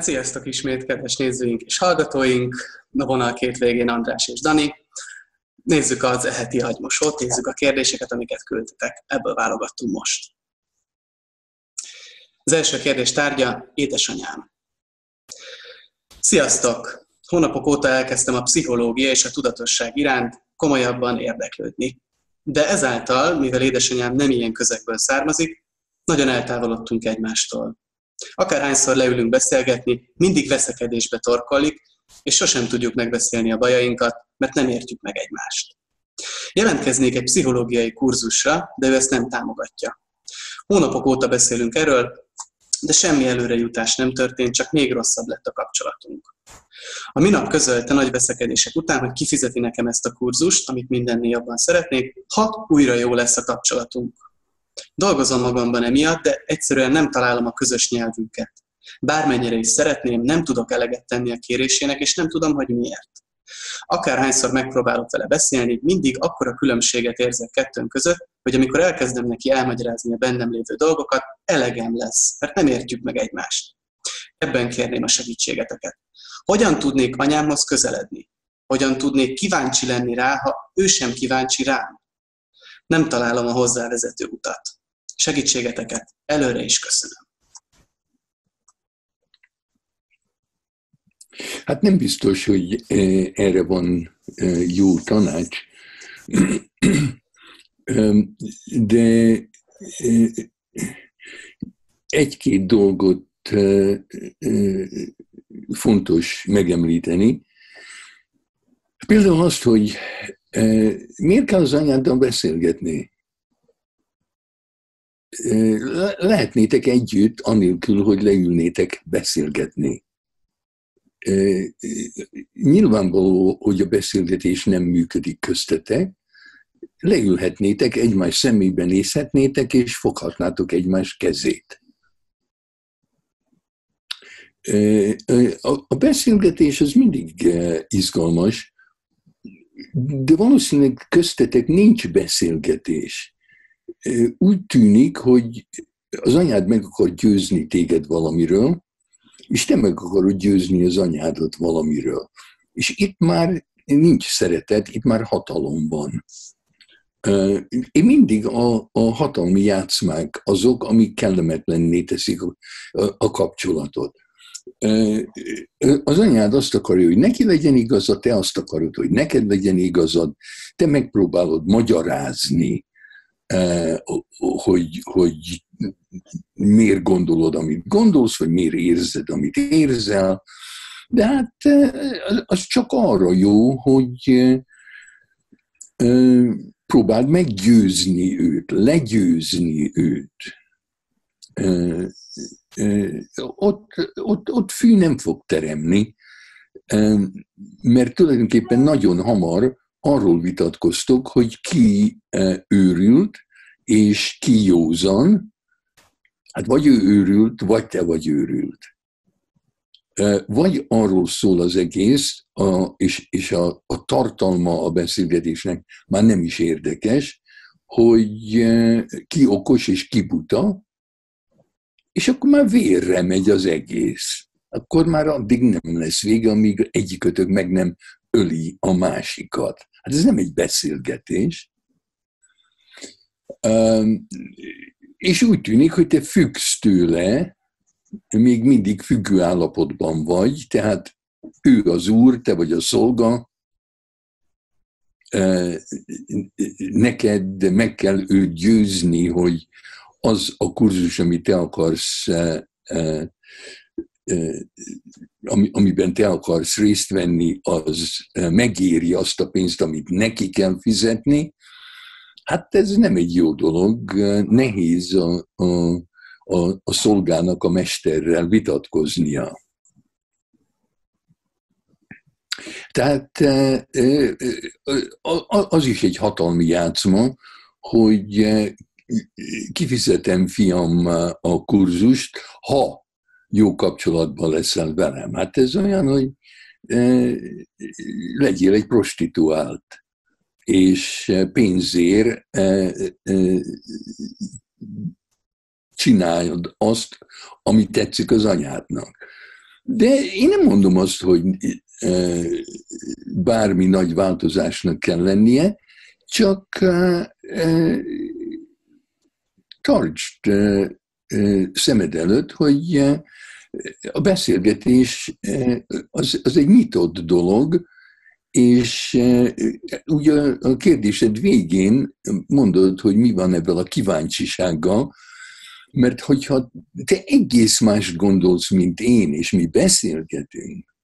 Sziasztok ismét, kedves nézőink és hallgatóink! A vonal két végén András és Dani. Nézzük az eheti hagymosót, nézzük a kérdéseket, amiket küldtetek. Ebből válogattunk most. Az első kérdés tárgya édesanyám. Sziasztok! Hónapok óta elkezdtem a pszichológia és a tudatosság iránt komolyabban érdeklődni. De ezáltal, mivel édesanyám nem ilyen közegből származik, nagyon eltávolodtunk egymástól. Akárhányszor leülünk beszélgetni, mindig veszekedésbe torkolik, és sosem tudjuk megbeszélni a bajainkat, mert nem értjük meg egymást. Jelentkeznék egy pszichológiai kurzusra, de ő ezt nem támogatja. Hónapok óta beszélünk erről, de semmi előrejutás nem történt, csak még rosszabb lett a kapcsolatunk. A minap közölte nagy veszekedések után, hogy kifizeti nekem ezt a kurzust, amit mindennél jobban szeretnék, ha újra jó lesz a kapcsolatunk. Dolgozom magamban emiatt, de egyszerűen nem találom a közös nyelvünket. Bármennyire is szeretném, nem tudok eleget tenni a kérésének, és nem tudom, hogy miért. Akárhányszor megpróbálok vele beszélni, mindig akkora különbséget érzek kettőnk között, hogy amikor elkezdem neki elmagyarázni a bennem lévő dolgokat, elegem lesz, mert nem értjük meg egymást. Ebben kérném a segítségeteket. Hogyan tudnék anyámhoz közeledni? Hogyan tudnék kíváncsi lenni rá, ha ő sem kíváncsi rám? Nem találom a hozzávezető utat. Segítségeteket előre is köszönöm. Hát nem biztos, hogy e, erre van e, jó tanács, de e, egy-két dolgot fontos megemlíteni. Például azt, hogy miért kell az anyáddal beszélgetni? Lehetnétek együtt, anélkül, hogy leülnétek beszélgetni. Nyilvánvaló, hogy a beszélgetés nem működik köztetek, leülhetnétek, egymás szemébe nézhetnétek, és foghatnátok egymás kezét. A beszélgetés az mindig izgalmas, de valószínűleg köztetek nincs beszélgetés. Úgy tűnik, hogy az anyád meg akar győzni téged valamiről, és te meg akarod győzni az anyádat valamiről. És itt már nincs szeretet, itt már hatalom van. Én mindig a, a hatalmi játszmák azok, amik kellemetlenné teszik a, a, a kapcsolatot. Az anyád azt akarja, hogy neki legyen igaza, te azt akarod, hogy neked legyen igazad, te megpróbálod magyarázni, hogy, hogy miért gondolod, amit gondolsz, vagy miért érzed, amit érzel. De hát az csak arra jó, hogy próbáld meggyőzni őt, legyőzni őt ott, ott, ott fű nem fog teremni, mert tulajdonképpen nagyon hamar arról vitatkoztok, hogy ki őrült, és ki józan, hát vagy ő őrült, vagy te vagy őrült. Vagy arról szól az egész, a, és, és a, a tartalma a beszélgetésnek már nem is érdekes, hogy ki okos és ki buta, és akkor már vérre megy az egész. Akkor már addig nem lesz vége, amíg egyikötök meg nem öli a másikat. Hát ez nem egy beszélgetés. És úgy tűnik, hogy te függsz tőle, még mindig függő állapotban vagy, tehát ő az úr, te vagy a szolga, neked meg kell őt győzni, hogy az a kurzus, amit te akarsz, eh, eh, eh, amiben te akarsz részt venni, az megéri azt a pénzt, amit neki kell fizetni, hát ez nem egy jó dolog. Nehéz a, a, a, a szolgának a mesterrel vitatkoznia. Tehát az is egy hatalmi játszma, hogy kifizetem fiam a kurzust, ha jó kapcsolatban leszel velem. Hát ez olyan, hogy legyél egy prostituált, és pénzért csináld azt, ami tetszik az anyádnak. De én nem mondom azt, hogy bármi nagy változásnak kell lennie, csak tartsd szemed előtt, hogy a beszélgetés az, az egy nyitott dolog, és ugye a kérdésed végén mondod, hogy mi van ebből a kíváncsisággal, mert hogyha te egész más gondolsz, mint én, és mi beszélgetünk,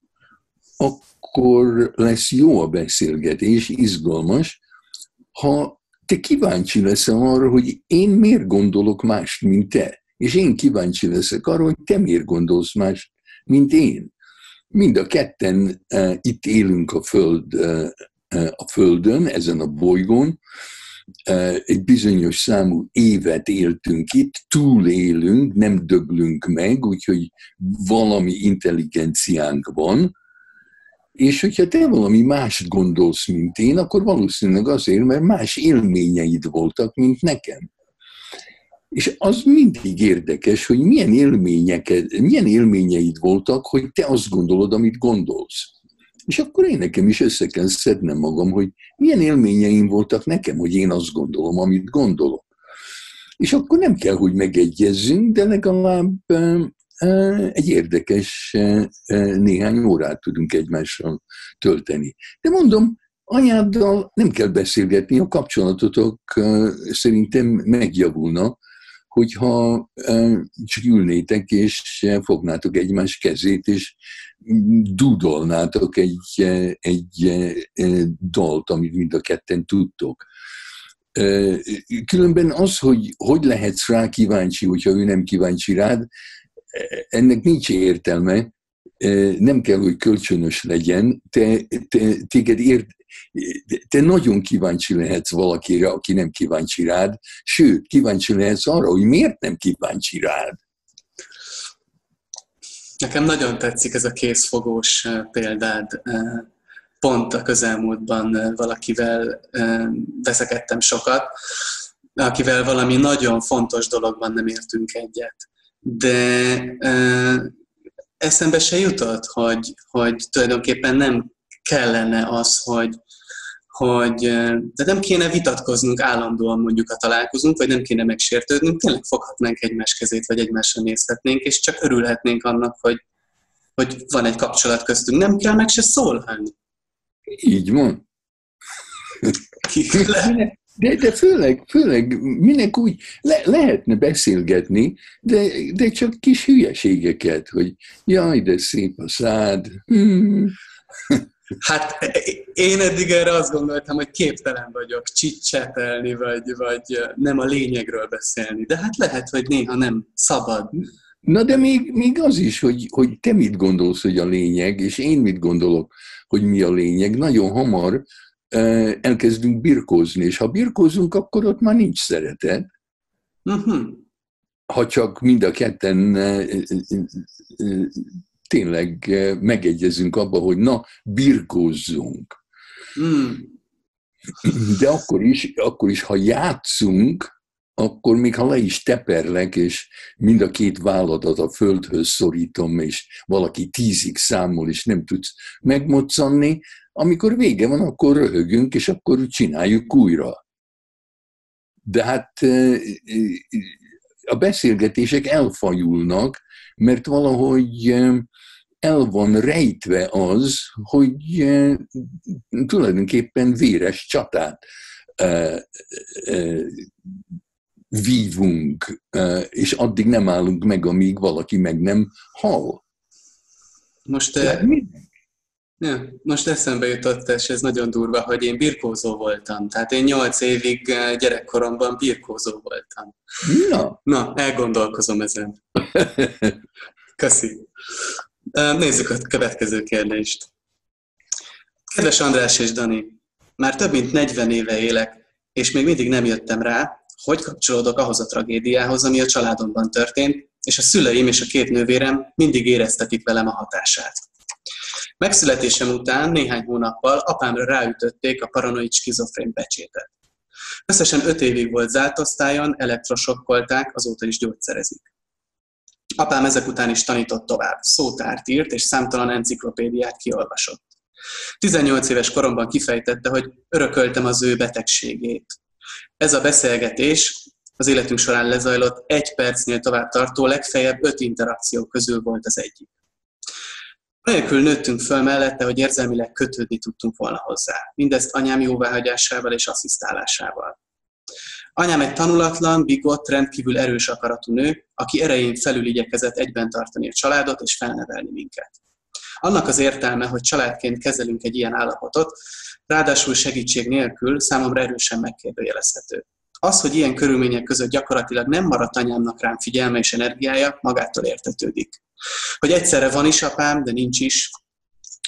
akkor lesz jó a beszélgetés, izgalmas, ha te kíváncsi leszel arra, hogy én miért gondolok mást, mint te, és én kíváncsi leszek arra, hogy te miért gondolsz más, mint én. Mind a ketten uh, itt élünk a, föld, uh, a Földön, ezen a bolygón, uh, egy bizonyos számú évet éltünk itt, túlélünk, nem döglünk meg, úgyhogy valami intelligenciánk van, és hogyha te valami mást gondolsz, mint én, akkor valószínűleg azért, mert más élményeid voltak, mint nekem. És az mindig érdekes, hogy milyen, élményeket, milyen élményeid voltak, hogy te azt gondolod, amit gondolsz. És akkor én nekem is össze kell szednem magam, hogy milyen élményeim voltak nekem, hogy én azt gondolom, amit gondolok. És akkor nem kell, hogy megegyezzünk, de legalább egy érdekes néhány órát tudunk egymással tölteni. De mondom, anyáddal nem kell beszélgetni, a kapcsolatotok szerintem megjavulna, hogyha csak ülnétek és fognátok egymás kezét, és dudolnátok egy, egy dalt, amit mind a ketten tudtok. Különben az, hogy hogy lehetsz rá kíváncsi, hogyha ő nem kíváncsi rád, ennek nincs értelme, nem kell, hogy kölcsönös legyen, te, te, téged ért, te nagyon kíváncsi lehetsz valakire, aki nem kíváncsi rád, sőt, kíváncsi lehetsz arra, hogy miért nem kíváncsi rád. Nekem nagyon tetszik ez a készfogós példád. Pont a közelmúltban valakivel veszekedtem sokat, akivel valami nagyon fontos dologban nem értünk egyet. De eszembe se jutott, hogy, hogy tulajdonképpen nem kellene az, hogy, hogy de nem kéne vitatkoznunk állandóan mondjuk, ha találkozunk, vagy nem kéne megsértődnünk, tényleg foghatnánk egymás kezét, vagy egymásra nézhetnénk, és csak örülhetnénk annak, hogy, hogy van egy kapcsolat köztünk. Nem kell meg se szólni. Így van. De, de főleg, főleg minek úgy le, lehetne beszélgetni, de, de csak kis hülyeségeket, hogy jaj, de szép a szád. Hmm. Hát én eddig erre azt gondoltam, hogy képtelen vagyok csicsetelni, vagy, vagy nem a lényegről beszélni. De hát lehet, hogy néha nem szabad. Na de még, még az is, hogy, hogy te mit gondolsz, hogy a lényeg, és én mit gondolok, hogy mi a lényeg. Nagyon hamar elkezdünk birkózni, és ha birkózunk, akkor ott már nincs szeretet. Uh-huh. Ha csak mind a ketten tényleg megegyezünk abba, hogy na, birkózzunk. Mm. De akkor is, akkor is, ha játszunk, akkor még ha le is teperlek, és mind a két válladat a földhöz szorítom, és valaki tízig számol, és nem tudsz megmoccanni, amikor vége van, akkor röhögünk, és akkor csináljuk újra. De hát a beszélgetések elfajulnak, mert valahogy el van rejtve az, hogy tulajdonképpen véres csatát vívunk, és addig nem állunk meg, amíg valaki meg nem hal. Most te, Ja, most eszembe jutott, és ez nagyon durva, hogy én birkózó voltam. Tehát én nyolc évig gyerekkoromban birkózó voltam. Na, Na elgondolkozom ezen. Köszi. Nézzük a következő kérdést. Kedves András és Dani, már több mint 40 éve élek, és még mindig nem jöttem rá, hogy kapcsolódok ahhoz a tragédiához, ami a családomban történt, és a szüleim és a két nővérem mindig éreztetik velem a hatását. Megszületésem után néhány hónappal apámra ráütötték a paranoid skizofrén pecsétet. Összesen öt évig volt zárt osztályon, elektrosokkolták, azóta is gyógyszerezik. Apám ezek után is tanított tovább, szótárt írt és számtalan enciklopédiát kiolvasott. 18 éves koromban kifejtette, hogy örököltem az ő betegségét. Ez a beszélgetés az életünk során lezajlott egy percnél tovább tartó, legfeljebb öt interakció közül volt az egyik. Nélkül nőttünk föl mellette, hogy érzelmileg kötődni tudtunk volna hozzá. Mindezt anyám jóváhagyásával és asszisztálásával. Anyám egy tanulatlan, bigott, rendkívül erős akaratú nő, aki erején felül igyekezett egyben tartani a családot és felnevelni minket. Annak az értelme, hogy családként kezelünk egy ilyen állapotot, ráadásul segítség nélkül számomra erősen megkérdőjelezhető. Az, hogy ilyen körülmények között gyakorlatilag nem maradt anyámnak rám figyelme és energiája, magától értetődik. Hogy egyszerre van is apám, de nincs is,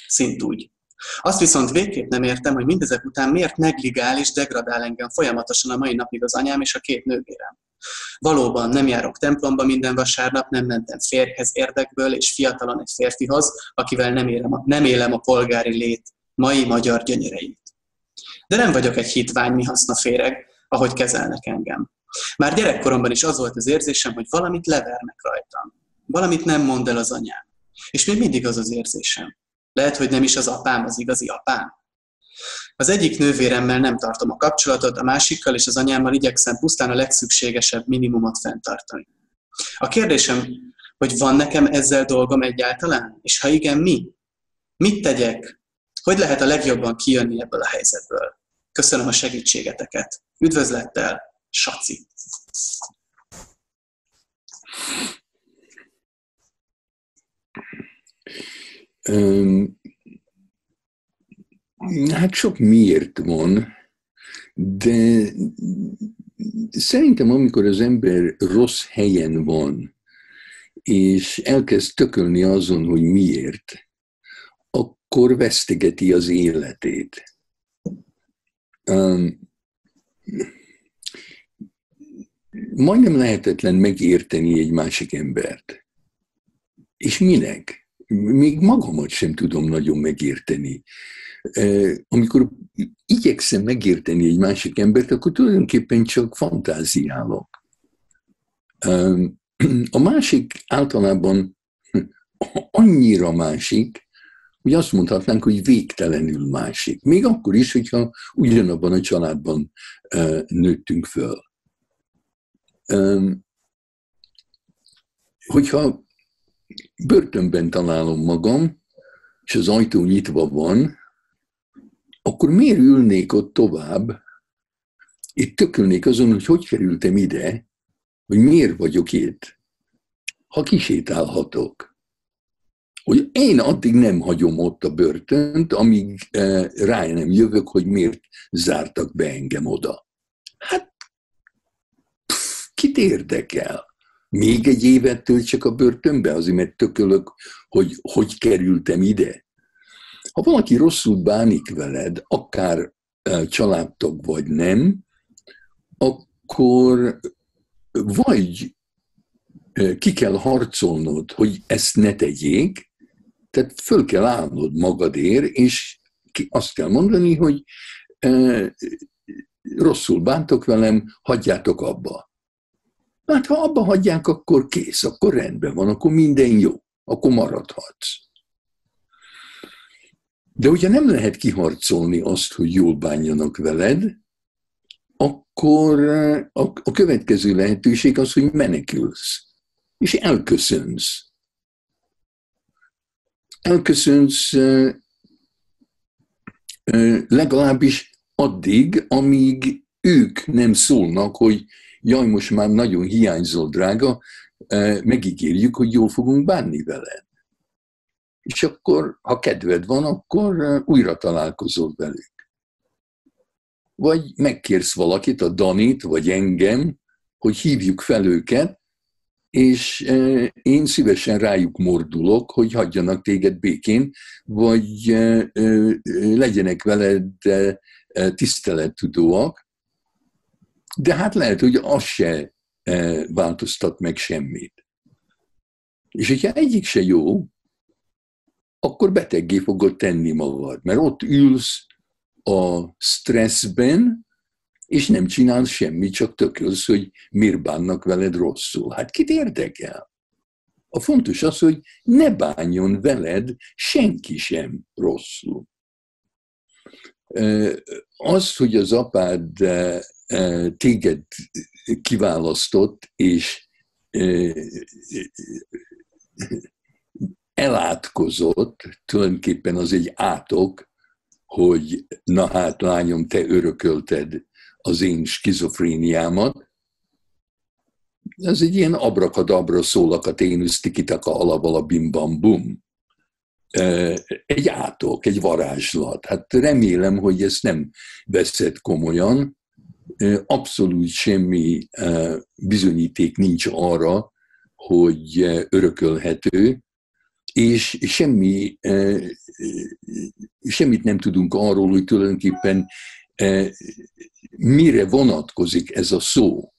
szintúgy. Azt viszont végképp nem értem, hogy mindezek után miért negligál és degradál engem folyamatosan a mai napig az anyám és a két nővérem. Valóban nem járok templomba minden vasárnap, nem mentem férjhez érdekből, és fiatalon egy férfihoz, akivel nem élem a, nem élem a polgári lét mai magyar gyönyöreit. De nem vagyok egy hitvány, mi haszna féreg, ahogy kezelnek engem. Már gyerekkoromban is az volt az érzésem, hogy valamit levernek rajtam. Valamit nem mond el az anyám. És még mindig az az érzésem. Lehet, hogy nem is az apám az igazi apám. Az egyik nővéremmel nem tartom a kapcsolatot, a másikkal és az anyámmal igyekszem pusztán a legszükségesebb minimumot fenntartani. A kérdésem, hogy van nekem ezzel dolgom egyáltalán? És ha igen, mi? Mit tegyek? Hogy lehet a legjobban kijönni ebből a helyzetből? Köszönöm a segítségeteket. Üdvözlettel, Saci! Um, hát sok miért van, de szerintem amikor az ember rossz helyen van, és elkezd tökölni azon, hogy miért, akkor vesztegeti az életét. Um, majdnem lehetetlen megérteni egy másik embert. És minek? Még magamat sem tudom nagyon megérteni. Amikor igyekszem megérteni egy másik embert, akkor tulajdonképpen csak fantáziálok. A másik általában annyira másik, hogy azt mondhatnánk, hogy végtelenül másik. Még akkor is, hogyha ugyanabban a családban nőttünk föl. Hogyha börtönben találom magam, és az ajtó nyitva van, akkor miért ülnék ott tovább, itt tökölnék azon, hogy hogy kerültem ide, hogy miért vagyok itt, ha kisétálhatok hogy én addig nem hagyom ott a börtönt, amíg eh, rá nem jövök, hogy miért zártak be engem oda. Hát, pff, kit érdekel? Még egy évet töltsek a börtönbe, azért mert tökölök, hogy hogy kerültem ide. Ha valaki rosszul bánik veled, akár eh, családtag vagy nem, akkor vagy eh, ki kell harcolnod, hogy ezt ne tegyék, tehát föl kell állnod magadért, és azt kell mondani, hogy e, rosszul bántok velem, hagyjátok abba. Hát ha abba hagyják, akkor kész, akkor rendben van, akkor minden jó, akkor maradhatsz. De hogyha nem lehet kiharcolni azt, hogy jól bánjanak veled, akkor a, a következő lehetőség az, hogy menekülsz, és elköszönsz elköszönsz legalábbis addig, amíg ők nem szólnak, hogy jaj, most már nagyon hiányzol, drága, megígérjük, hogy jól fogunk bánni veled. És akkor, ha kedved van, akkor újra találkozol velük. Vagy megkérsz valakit, a Danit, vagy engem, hogy hívjuk fel őket, és én szívesen rájuk mordulok, hogy hagyjanak téged békén, vagy legyenek veled tisztelettudóak, de hát lehet, hogy az se változtat meg semmit. És hogyha egyik se jó, akkor beteggé fogod tenni magad, mert ott ülsz a stresszben, és nem csinálsz semmit, csak tökölsz, hogy miért bánnak veled rosszul. Hát kit érdekel? A fontos az, hogy ne bánjon veled senki sem rosszul. Az, hogy az apád téged kiválasztott, és elátkozott, tulajdonképpen az egy átok, hogy na hát lányom, te örökölted az én skizofréniámat. Ez egy ilyen abrakadabra szólakat én a alapala bim bam bum. Egy átok, egy varázslat. Hát remélem, hogy ezt nem veszed komolyan. Abszolút semmi bizonyíték nincs arra, hogy örökölhető, és semmi, semmit nem tudunk arról, hogy tulajdonképpen mire vonatkozik ez a szó.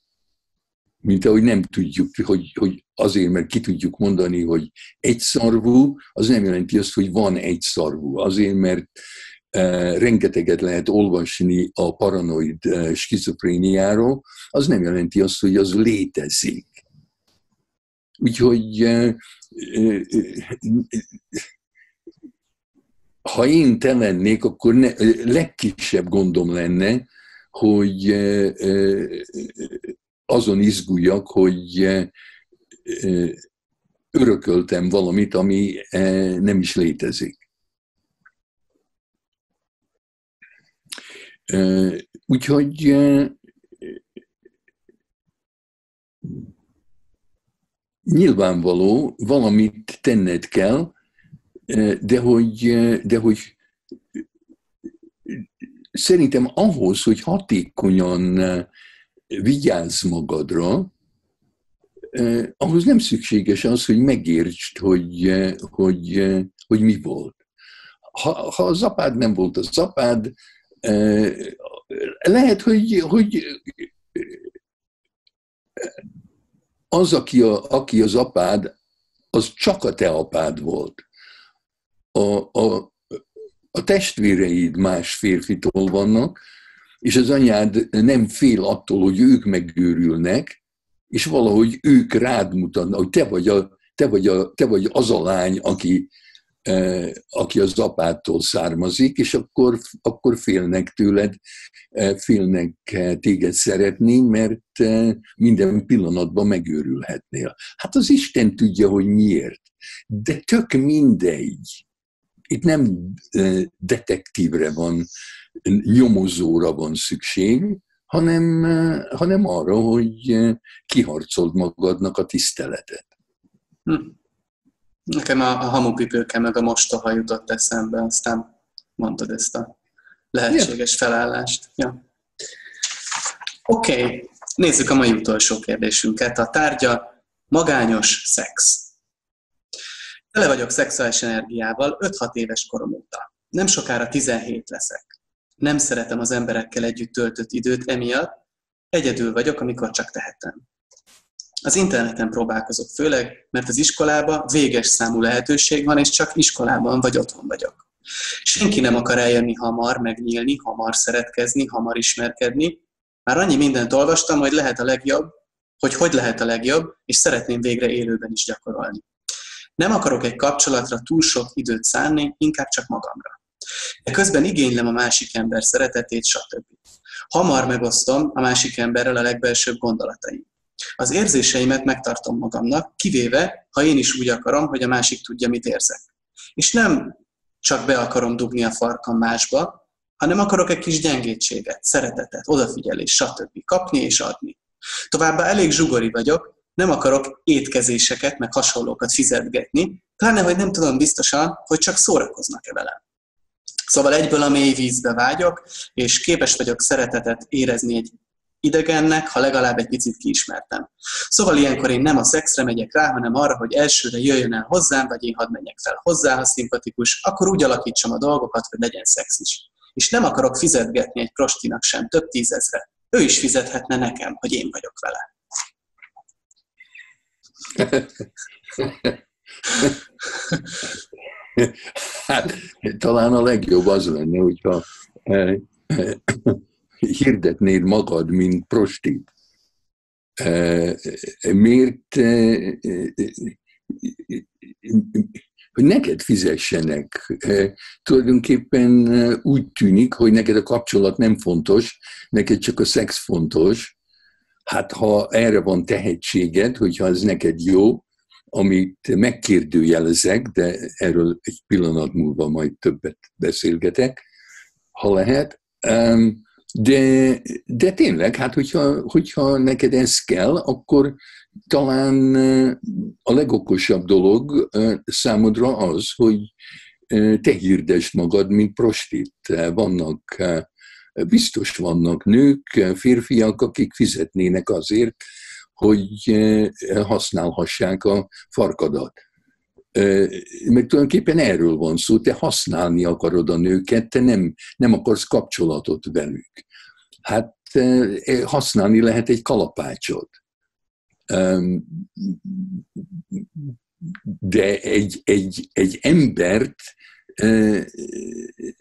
Mint ahogy nem tudjuk, hogy, hogy azért, mert ki tudjuk mondani, hogy egy szarvú, az nem jelenti azt, hogy van egy szarvú. Azért, mert rengeteget lehet olvasni a paranoid skizofréniáról, az nem jelenti azt, hogy az létezik. Úgyhogy ha én te lennék, akkor ne, legkisebb gondom lenne, hogy azon izguljak, hogy örököltem valamit, ami nem is létezik. Úgyhogy nyilvánvaló, valamit tenned kell, de hogy, de hogy szerintem ahhoz, hogy hatékonyan vigyázz magadra, ahhoz nem szükséges az, hogy megértsd, hogy, hogy, hogy mi volt. Ha, ha az apád nem volt az apád, lehet, hogy, hogy az, aki, a, aki az apád, az csak a te apád volt. A, a, a testvéreid más férfitól vannak, és az anyád nem fél attól, hogy ők megőrülnek, és valahogy ők rád mutatnak, hogy te vagy, a, te, vagy a, te vagy az a lány, aki, aki az apától származik, és akkor, akkor félnek tőled, félnek téged szeretni, mert minden pillanatban megőrülhetnél. Hát az Isten tudja, hogy miért. De tök mindegy. Itt nem detektívre van, nyomozóra van szükség, hanem, hanem arra, hogy kiharcold magadnak a tiszteletet. Hm. Nekem a, a hamupipőke meg a mostoha jutott eszembe, aztán mondtad ezt a lehetséges felállást. Ja. Oké, okay. nézzük a mai utolsó kérdésünket. A tárgya magányos szex. Tele vagyok szexuális energiával 5-6 éves korom óta. Nem sokára 17 leszek. Nem szeretem az emberekkel együtt töltött időt emiatt, egyedül vagyok, amikor csak tehetem. Az interneten próbálkozok főleg, mert az iskolában véges számú lehetőség van, és csak iskolában vagy otthon vagyok. Senki nem akar eljönni hamar, megnyílni, hamar szeretkezni, hamar ismerkedni. Már annyi mindent olvastam, hogy lehet a legjobb, hogy hogy lehet a legjobb, és szeretném végre élőben is gyakorolni. Nem akarok egy kapcsolatra túl sok időt szánni, inkább csak magamra. De közben igénylem a másik ember szeretetét, stb. Hamar megosztom a másik emberrel a legbelsőbb gondolataim. Az érzéseimet megtartom magamnak, kivéve, ha én is úgy akarom, hogy a másik tudja, mit érzek. És nem csak be akarom dugni a farkam másba, hanem akarok egy kis gyengétséget, szeretetet, odafigyelés, stb. kapni és adni. Továbbá elég zsugori vagyok, nem akarok étkezéseket, meg hasonlókat fizetgetni, pláne, hogy nem tudom biztosan, hogy csak szórakoznak-e velem. Szóval egyből a mély vízbe vágyok, és képes vagyok szeretetet érezni egy idegennek, ha legalább egy picit kiismertem. Szóval ilyenkor én nem a szexre megyek rá, hanem arra, hogy elsőre jöjjön el hozzám, vagy én hadd menjek fel hozzá, ha szimpatikus, akkor úgy alakítsam a dolgokat, hogy legyen szex is. És nem akarok fizetgetni egy prostinak sem több tízezre. Ő is fizethetne nekem, hogy én vagyok vele. Hát talán a legjobb az lenne, hogyha eh, hirdetnéd magad, mint prostit. Miért hogy neked fizessenek. Tulajdonképpen úgy tűnik, hogy neked a kapcsolat nem fontos, neked csak a szex fontos. Hát ha erre van tehetséged, hogyha ez neked jó, amit megkérdőjelezek, de erről egy pillanat múlva majd többet beszélgetek, ha lehet. De, de tényleg, hát hogyha, hogyha neked ez kell, akkor talán a legokosabb dolog számodra az, hogy te hirdesd magad, mint prostit. Vannak, biztos vannak nők, férfiak, akik fizetnének azért, hogy használhassák a farkadat. Mert tulajdonképpen erről van szó, te használni akarod a nőket, te nem, nem akarsz kapcsolatot velük. Hát használni lehet egy kalapácsot. De egy, egy, egy embert,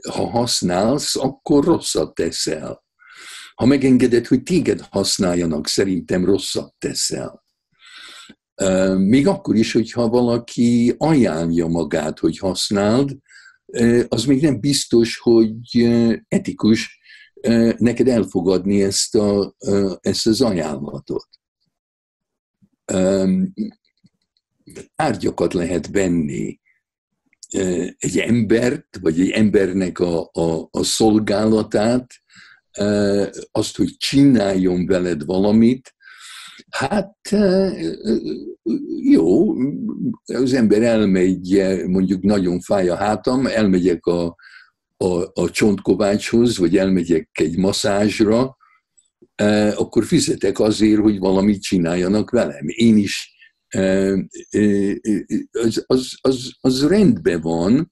ha használsz, akkor rosszat teszel. Ha megengeded, hogy téged használjanak, szerintem rosszat teszel. Még akkor is, hogyha valaki ajánlja magát, hogy használd, az még nem biztos, hogy etikus neked elfogadni ezt, a, ezt az ajánlatot. Árgyakat lehet venni egy embert, vagy egy embernek a, a, a szolgálatát, azt, hogy csináljon veled valamit, Hát jó, az ember elmegy, mondjuk nagyon fáj a hátam, elmegyek a, a, a csontkovácshoz, vagy elmegyek egy masszázsra, akkor fizetek azért, hogy valamit csináljanak velem. Én is, az, az, az, az rendben van,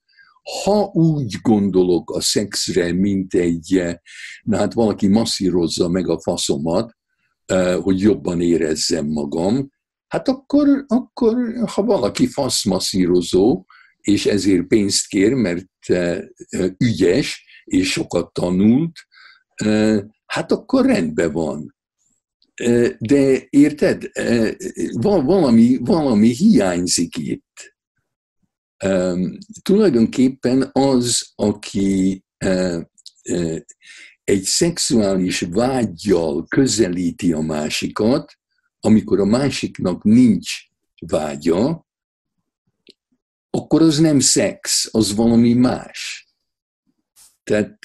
ha úgy gondolok a szexre, mint egy, na hát valaki masszírozza meg a faszomat, hogy jobban érezzem magam, hát akkor, akkor ha valaki faszmasszírozó, és ezért pénzt kér, mert ügyes, és sokat tanult, hát akkor rendben van. De érted, valami, valami hiányzik itt. Tulajdonképpen az, aki egy szexuális vágyjal közelíti a másikat, amikor a másiknak nincs vágya, akkor az nem szex, az valami más. Tehát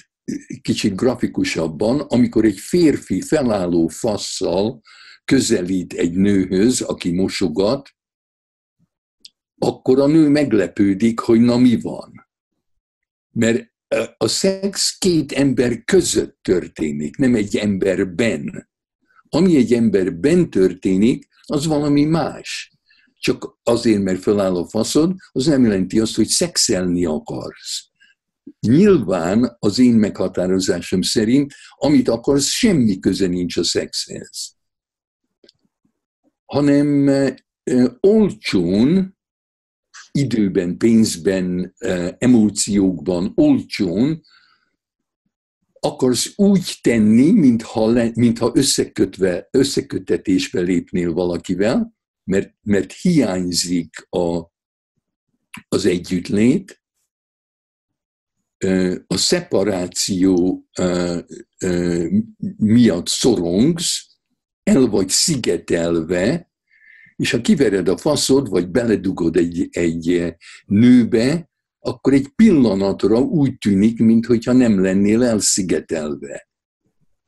kicsit grafikusabban, amikor egy férfi felálló fasszal közelít egy nőhöz, aki mosogat, akkor a nő meglepődik, hogy na mi van. Mert a szex két ember között történik, nem egy emberben. Ami egy emberben történik, az valami más. Csak azért, mert feláll a faszod, az nem jelenti azt, hogy szexelni akarsz. Nyilván az én meghatározásom szerint, amit akarsz, semmi köze nincs a szexhez. Hanem olcsón időben, pénzben, emóciókban, olcsón, akarsz úgy tenni, mintha, le, mintha összekötve, összekötetésbe lépnél valakivel, mert, mert hiányzik a, az együttlét, a szeparáció miatt szorongsz, el vagy szigetelve, és ha kivered a faszod, vagy beledugod egy, egy nőbe, akkor egy pillanatra úgy tűnik, mintha nem lennél elszigetelve.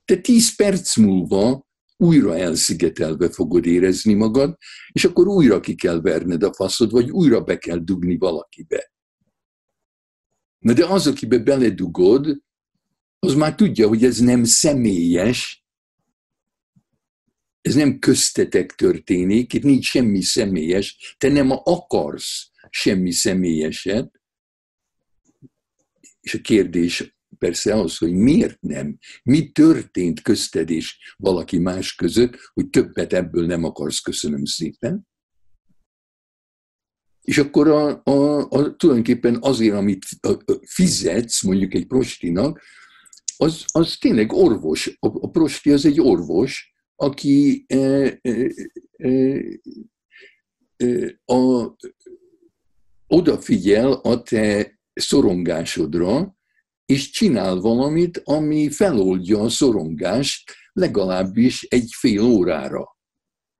Te tíz perc múlva újra elszigetelve fogod érezni magad, és akkor újra ki kell verned a faszod, vagy újra be kell dugni valakibe. Na de az, akibe beledugod, az már tudja, hogy ez nem személyes, ez nem köztetek történik, itt nincs semmi személyes, te nem akarsz semmi személyeset. És a kérdés persze az, hogy miért nem? Mi történt közted és valaki más között, hogy többet ebből nem akarsz, köszönöm szépen. És akkor a, a, a, tulajdonképpen azért, amit fizetsz mondjuk egy prostinak, az, az tényleg orvos. A, a prosti az egy orvos, aki a, odafigyel a te szorongásodra, és csinál valamit, ami feloldja a szorongást legalábbis egy fél órára.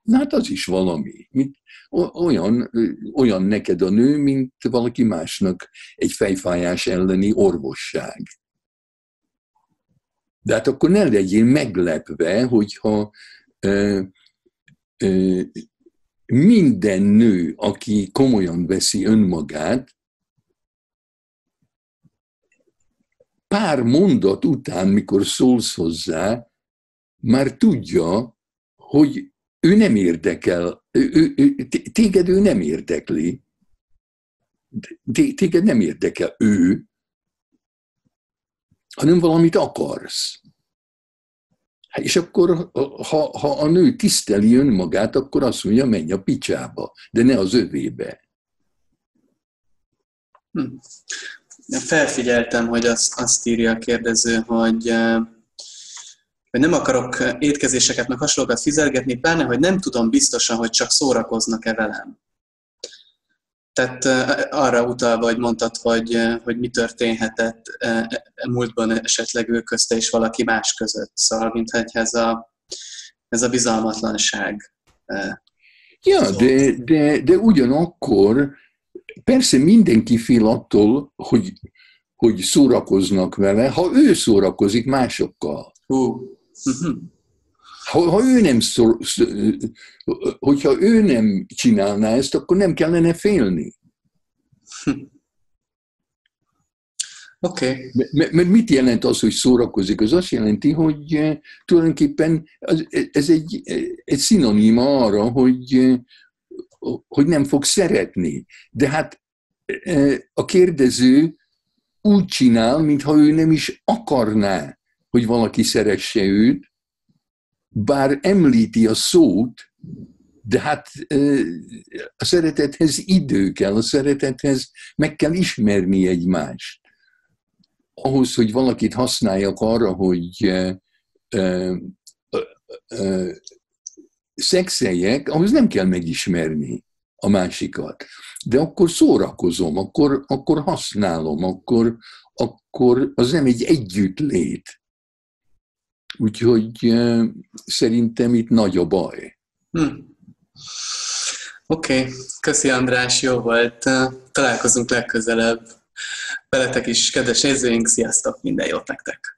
Na hát az is valami. Mint olyan, olyan neked a nő, mint valaki másnak egy fejfájás elleni orvosság. De hát akkor ne legyél meglepve, hogyha ö, ö, minden nő, aki komolyan veszi önmagát, pár mondat után, mikor szólsz hozzá, már tudja, hogy ő nem érdekel, ő, ő, ő, téged ő nem érdekli, téged nem érdekel ő, hanem valamit akarsz. Hát és akkor, ha, ha a nő tiszteli önmagát, akkor azt mondja, menj a picsába, de ne az övébe. Hm. Felfigyeltem, hogy azt, azt írja a kérdező, hogy hogy nem akarok étkezéseket, meg hasonlókat fizelgetni, pláne, hogy nem tudom biztosan, hogy csak szórakoznak-e velem. Tehát arra utalva, hogy mondtad, hogy, hogy mi történhetett múltban esetleg ő közte és valaki más között. Szóval, mintha ez a, ez a bizalmatlanság. Ja, de, de, de ugyanakkor persze mindenki fél attól, hogy, hogy szórakoznak vele, ha ő szórakozik másokkal. Hú. Ha, ha ő nem szor, hogyha ő nem csinálná ezt, akkor nem kellene félni. Oké. Okay. Mert, mert mit jelent az, hogy szórakozik? Az azt jelenti, hogy eh, tulajdonképpen ez egy, egy szinoníma arra, hogy, eh, hogy nem fog szeretni. De hát eh, a kérdező úgy csinál, mintha ő nem is akarná hogy valaki szeresse őt, bár említi a szót, de hát a szeretethez idő kell, a szeretethez meg kell ismerni egymást. Ahhoz, hogy valakit használjak arra, hogy szexeljek, ahhoz nem kell megismerni a másikat. De akkor szórakozom, akkor, akkor használom, akkor, akkor az nem egy együttlét. Úgyhogy szerintem itt nagy a baj. Hm. Oké, okay. köszi András, jó volt. Találkozunk legközelebb. Veletek is, kedves nézőink, sziasztok, minden jót nektek!